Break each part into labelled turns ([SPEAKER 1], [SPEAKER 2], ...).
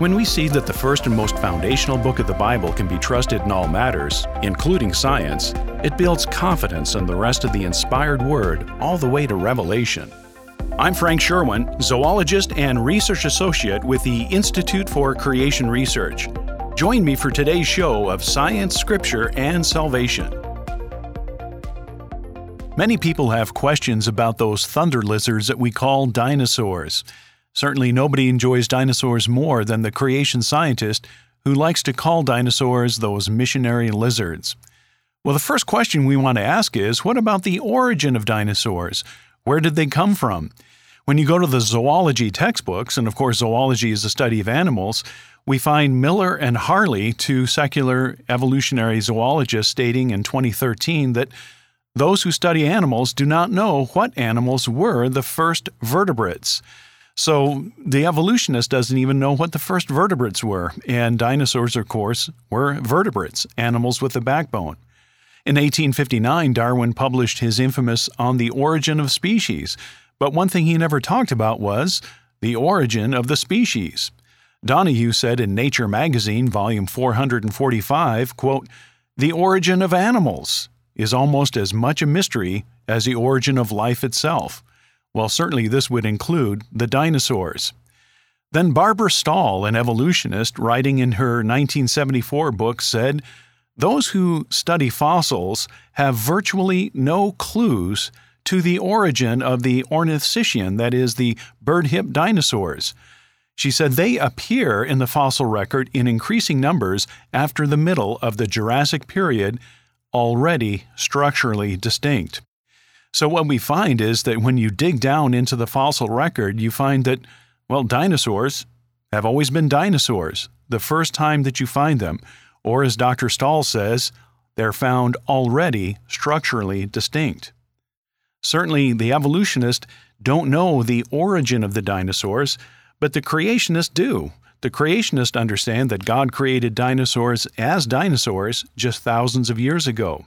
[SPEAKER 1] When we see that the first and most foundational book of the Bible can be trusted in all matters, including science, it builds confidence in the rest of the inspired Word all the way to Revelation. I'm Frank Sherwin, zoologist and research associate with the Institute for Creation Research. Join me for today's show of Science, Scripture, and Salvation. Many people have questions about those thunder lizards that we call dinosaurs. Certainly, nobody enjoys dinosaurs more than the creation scientist who likes to call dinosaurs those missionary lizards. Well, the first question we want to ask is what about the origin of dinosaurs? Where did they come from? When you go to the zoology textbooks, and of course, zoology is the study of animals, we find Miller and Harley, two secular evolutionary zoologists, stating in 2013 that those who study animals do not know what animals were the first vertebrates. So the evolutionist doesn't even know what the first vertebrates were, and dinosaurs, of course, were vertebrates, animals with a backbone. In 1859, Darwin published his infamous On the Origin of Species, but one thing he never talked about was the origin of the species. Donoghue said in Nature magazine, volume 445, quote, "The origin of animals is almost as much a mystery as the origin of life itself." Well, certainly this would include the dinosaurs. Then Barbara Stahl, an evolutionist, writing in her 1974 book, said, Those who study fossils have virtually no clues to the origin of the ornithischian, that is, the bird hip dinosaurs. She said they appear in the fossil record in increasing numbers after the middle of the Jurassic period, already structurally distinct. So, what we find is that when you dig down into the fossil record, you find that, well, dinosaurs have always been dinosaurs the first time that you find them. Or, as Dr. Stahl says, they're found already structurally distinct. Certainly, the evolutionists don't know the origin of the dinosaurs, but the creationists do. The creationists understand that God created dinosaurs as dinosaurs just thousands of years ago.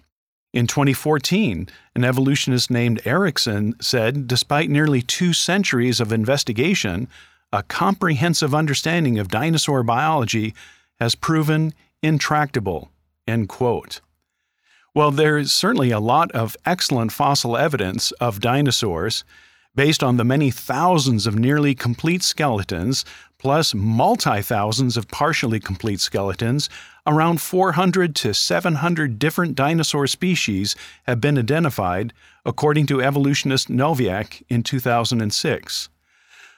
[SPEAKER 1] In 2014, an evolutionist named Erickson said despite nearly two centuries of investigation, a comprehensive understanding of dinosaur biology has proven intractable. End quote. Well, there's certainly a lot of excellent fossil evidence of dinosaurs based on the many thousands of nearly complete skeletons, plus multi thousands of partially complete skeletons. Around 400 to 700 different dinosaur species have been identified, according to evolutionist Noviak in 2006.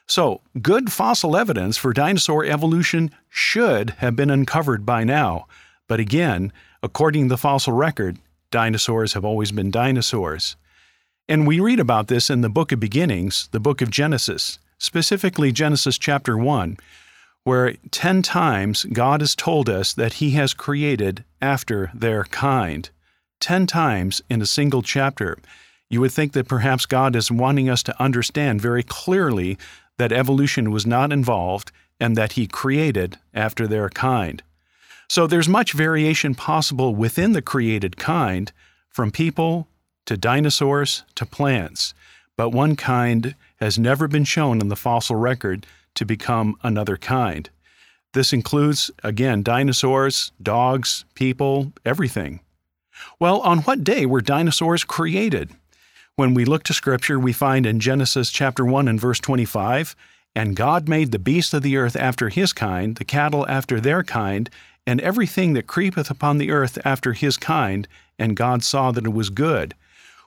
[SPEAKER 1] So, good fossil evidence for dinosaur evolution should have been uncovered by now. But again, according to the fossil record, dinosaurs have always been dinosaurs. And we read about this in the book of beginnings, the book of Genesis, specifically Genesis chapter 1, where 10 times God has told us that He has created after their kind. 10 times in a single chapter. You would think that perhaps God is wanting us to understand very clearly that evolution was not involved and that He created after their kind. So there's much variation possible within the created kind, from people to dinosaurs to plants, but one kind has never been shown in the fossil record to become another kind. This includes, again, dinosaurs, dogs, people, everything. Well, on what day were dinosaurs created? When we look to Scripture, we find in Genesis chapter 1 and verse 25, And God made the beasts of the earth after his kind, the cattle after their kind, and everything that creepeth upon the earth after his kind, and God saw that it was good.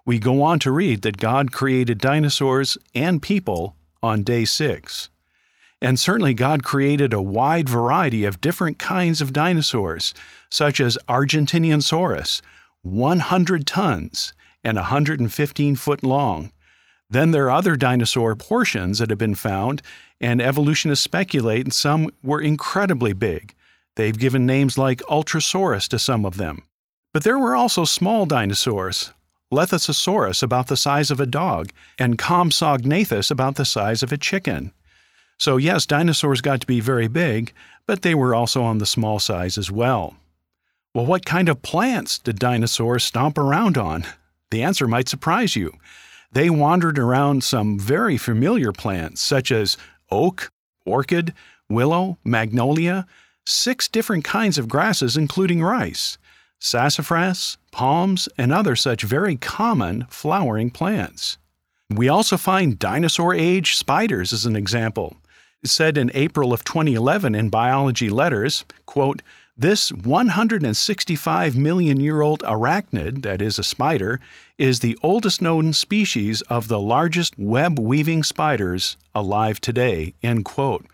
[SPEAKER 1] We go on to read that God created dinosaurs and people on day six. And certainly, God created a wide variety of different kinds of dinosaurs, such as Argentinosaurus, 100 tons and 115 foot long. Then there are other dinosaur portions that have been found, and evolutionists speculate some were incredibly big. They've given names like Ultrasaurus to some of them. But there were also small dinosaurs, Lesothosaurus about the size of a dog, and Compsognathus about the size of a chicken. So, yes, dinosaurs got to be very big, but they were also on the small size as well. Well, what kind of plants did dinosaurs stomp around on? The answer might surprise you. They wandered around some very familiar plants, such as oak, orchid, willow, magnolia, six different kinds of grasses, including rice, sassafras, palms, and other such very common flowering plants. We also find dinosaur age spiders as an example. It said in April of 2011 in Biology Letters, quote, this 165 million year old arachnid, that is, a spider, is the oldest known species of the largest web weaving spiders alive today. End quote.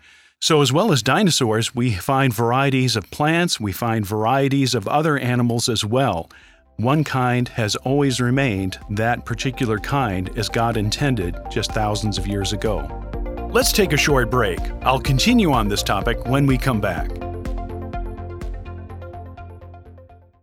[SPEAKER 1] So, as well as dinosaurs, we find varieties of plants, we find varieties of other animals as well. One kind has always remained that particular kind as God intended just thousands of years ago. Let's take a short break. I'll continue on this topic when we come back.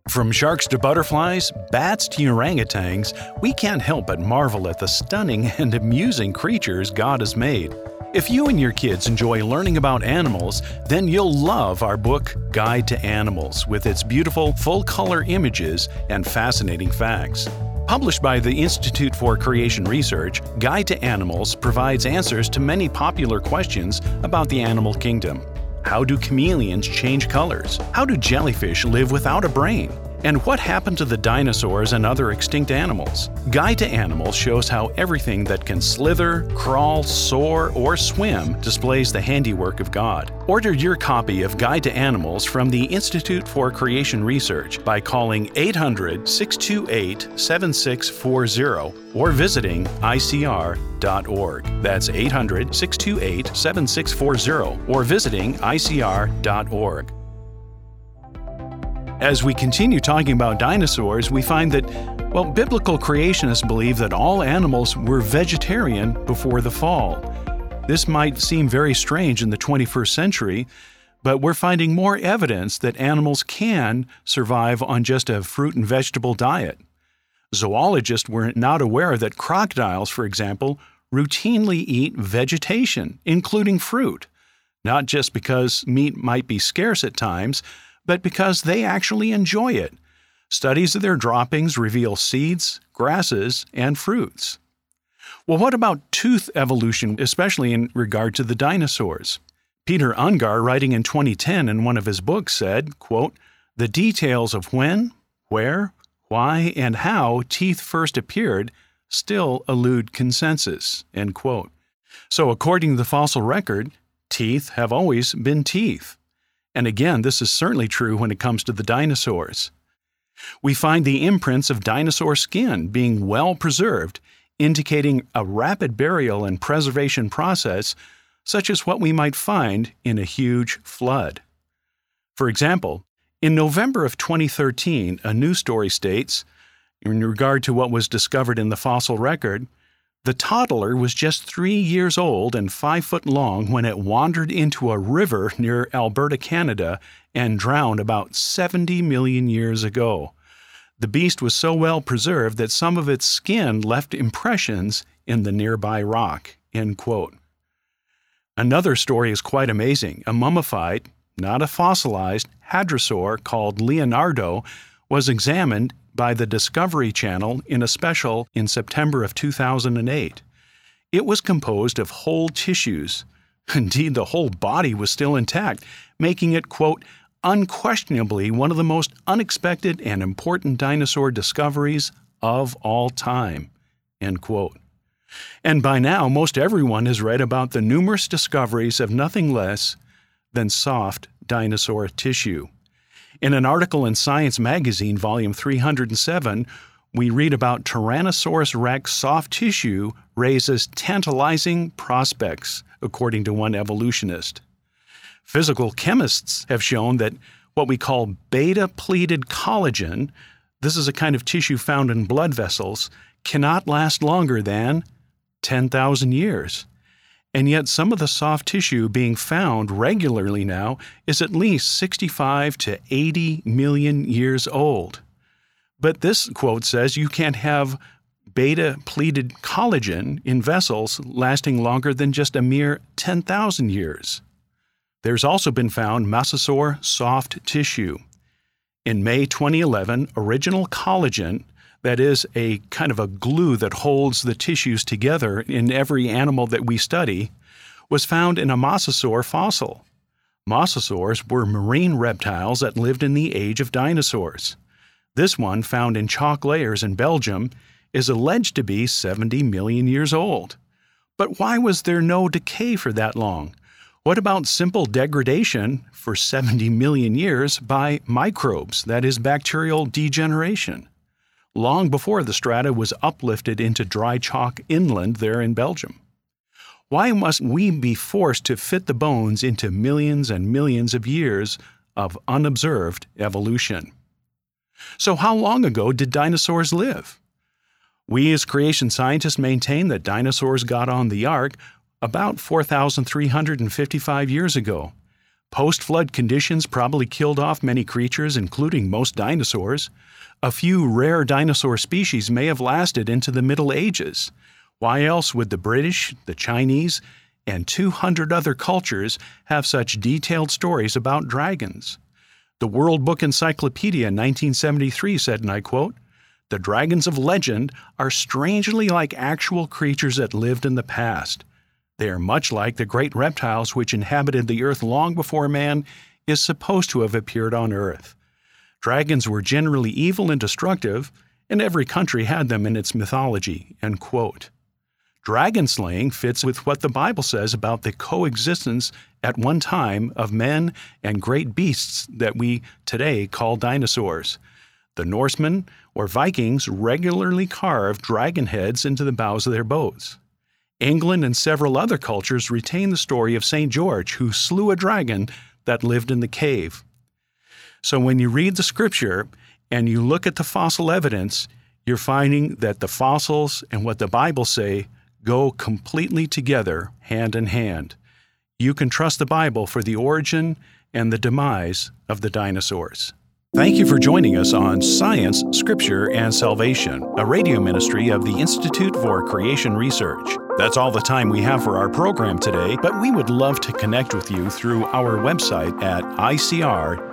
[SPEAKER 1] From sharks to butterflies, bats to orangutans, we can't help but marvel at the stunning and amusing creatures God has made. If you and your kids enjoy learning about animals, then you'll love our book, Guide to Animals, with its beautiful, full color images and fascinating facts. Published by the Institute for Creation Research, Guide to Animals provides answers to many popular questions about the animal kingdom. How do chameleons change colors? How do jellyfish live without a brain? And what happened to the dinosaurs and other extinct animals? Guide to Animals shows how everything that can slither, crawl, soar, or swim displays the handiwork of God. Order your copy of Guide to Animals from the Institute for Creation Research by calling 800 628 7640 or visiting ICR.org. That's 800 628 7640 or visiting ICR.org. As we continue talking about dinosaurs, we find that, well, biblical creationists believe that all animals were vegetarian before the fall. This might seem very strange in the 21st century, but we're finding more evidence that animals can survive on just a fruit and vegetable diet. Zoologists were not aware that crocodiles, for example, routinely eat vegetation, including fruit, not just because meat might be scarce at times, but because they actually enjoy it. Studies of their droppings reveal seeds, grasses, and fruits. Well, what about tooth evolution, especially in regard to the dinosaurs? Peter Ungar, writing in 2010 in one of his books, said, quote, The details of when, where, why, and how teeth first appeared still elude consensus. End quote. So, according to the fossil record, teeth have always been teeth. And again, this is certainly true when it comes to the dinosaurs. We find the imprints of dinosaur skin being well preserved, indicating a rapid burial and preservation process, such as what we might find in a huge flood. For example, in November of 2013, a news story states, in regard to what was discovered in the fossil record, the toddler was just three years old and five foot long when it wandered into a river near Alberta, Canada, and drowned about 70 million years ago. The beast was so well preserved that some of its skin left impressions in the nearby rock. Another story is quite amazing. A mummified, not a fossilized, hadrosaur called Leonardo was examined by the Discovery Channel in a special in September of 2008. It was composed of whole tissues. Indeed, the whole body was still intact, making it, quote, unquestionably one of the most unexpected and important dinosaur discoveries of all time, end quote. And by now, most everyone has read about the numerous discoveries of nothing less than soft dinosaur tissue. In an article in Science Magazine, volume 307, we read about Tyrannosaurus rex soft tissue raises tantalizing prospects, according to one evolutionist. Physical chemists have shown that what we call beta pleated collagen, this is a kind of tissue found in blood vessels, cannot last longer than 10,000 years. And yet, some of the soft tissue being found regularly now is at least 65 to 80 million years old. But this quote says you can't have beta pleated collagen in vessels lasting longer than just a mere 10,000 years. There's also been found Mosasaur soft tissue. In May 2011, original collagen, that is a kind of a glue that holds the tissues together in every animal that we study, was found in a mosasaur fossil. Mosasaurs were marine reptiles that lived in the age of dinosaurs. This one, found in chalk layers in Belgium, is alleged to be 70 million years old. But why was there no decay for that long? What about simple degradation for 70 million years by microbes, that is, bacterial degeneration? Long before the strata was uplifted into dry chalk inland there in Belgium. Why must we be forced to fit the bones into millions and millions of years of unobserved evolution? So, how long ago did dinosaurs live? We as creation scientists maintain that dinosaurs got on the ark about 4,355 years ago. Post flood conditions probably killed off many creatures, including most dinosaurs. A few rare dinosaur species may have lasted into the Middle Ages. Why else would the British, the Chinese, and 200 other cultures have such detailed stories about dragons? The World Book Encyclopedia in 1973 said, and I quote, The dragons of legend are strangely like actual creatures that lived in the past. They are much like the great reptiles which inhabited the earth long before man is supposed to have appeared on earth. Dragons were generally evil and destructive, and every country had them in its mythology. Dragon slaying fits with what the Bible says about the coexistence at one time of men and great beasts that we today call dinosaurs. The Norsemen or Vikings regularly carved dragon heads into the bows of their boats. England and several other cultures retain the story of St. George, who slew a dragon that lived in the cave. So when you read the scripture and you look at the fossil evidence, you're finding that the fossils and what the Bible say go completely together, hand in hand. You can trust the Bible for the origin and the demise of the dinosaurs. Thank you for joining us on Science, Scripture, and Salvation, a radio ministry of the Institute for Creation Research. That's all the time we have for our program today, but we would love to connect with you through our website at icr.org.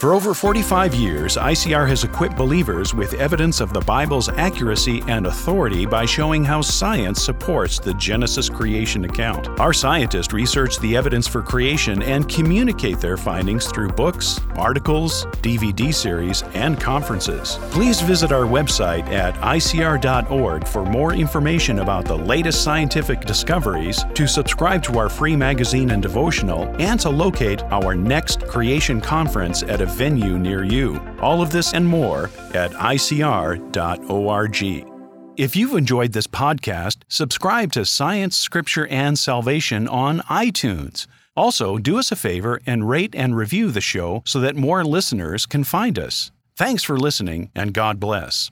[SPEAKER 1] For over 45 years, ICR has equipped believers with evidence of the Bible's accuracy and authority by showing how science supports the Genesis creation account. Our scientists research the evidence for creation and communicate their findings through books, articles, DVD series, and conferences. Please visit our website at icr.org for more information about the latest scientific discoveries, to subscribe to our free magazine and devotional, and to locate our next creation conference at a venue near you. All of this and more at icr.org. If you've enjoyed this podcast, subscribe to Science, Scripture, and Salvation on iTunes. Also, do us a favor and rate and review the show so that more listeners can find us. Thanks for listening, and God bless.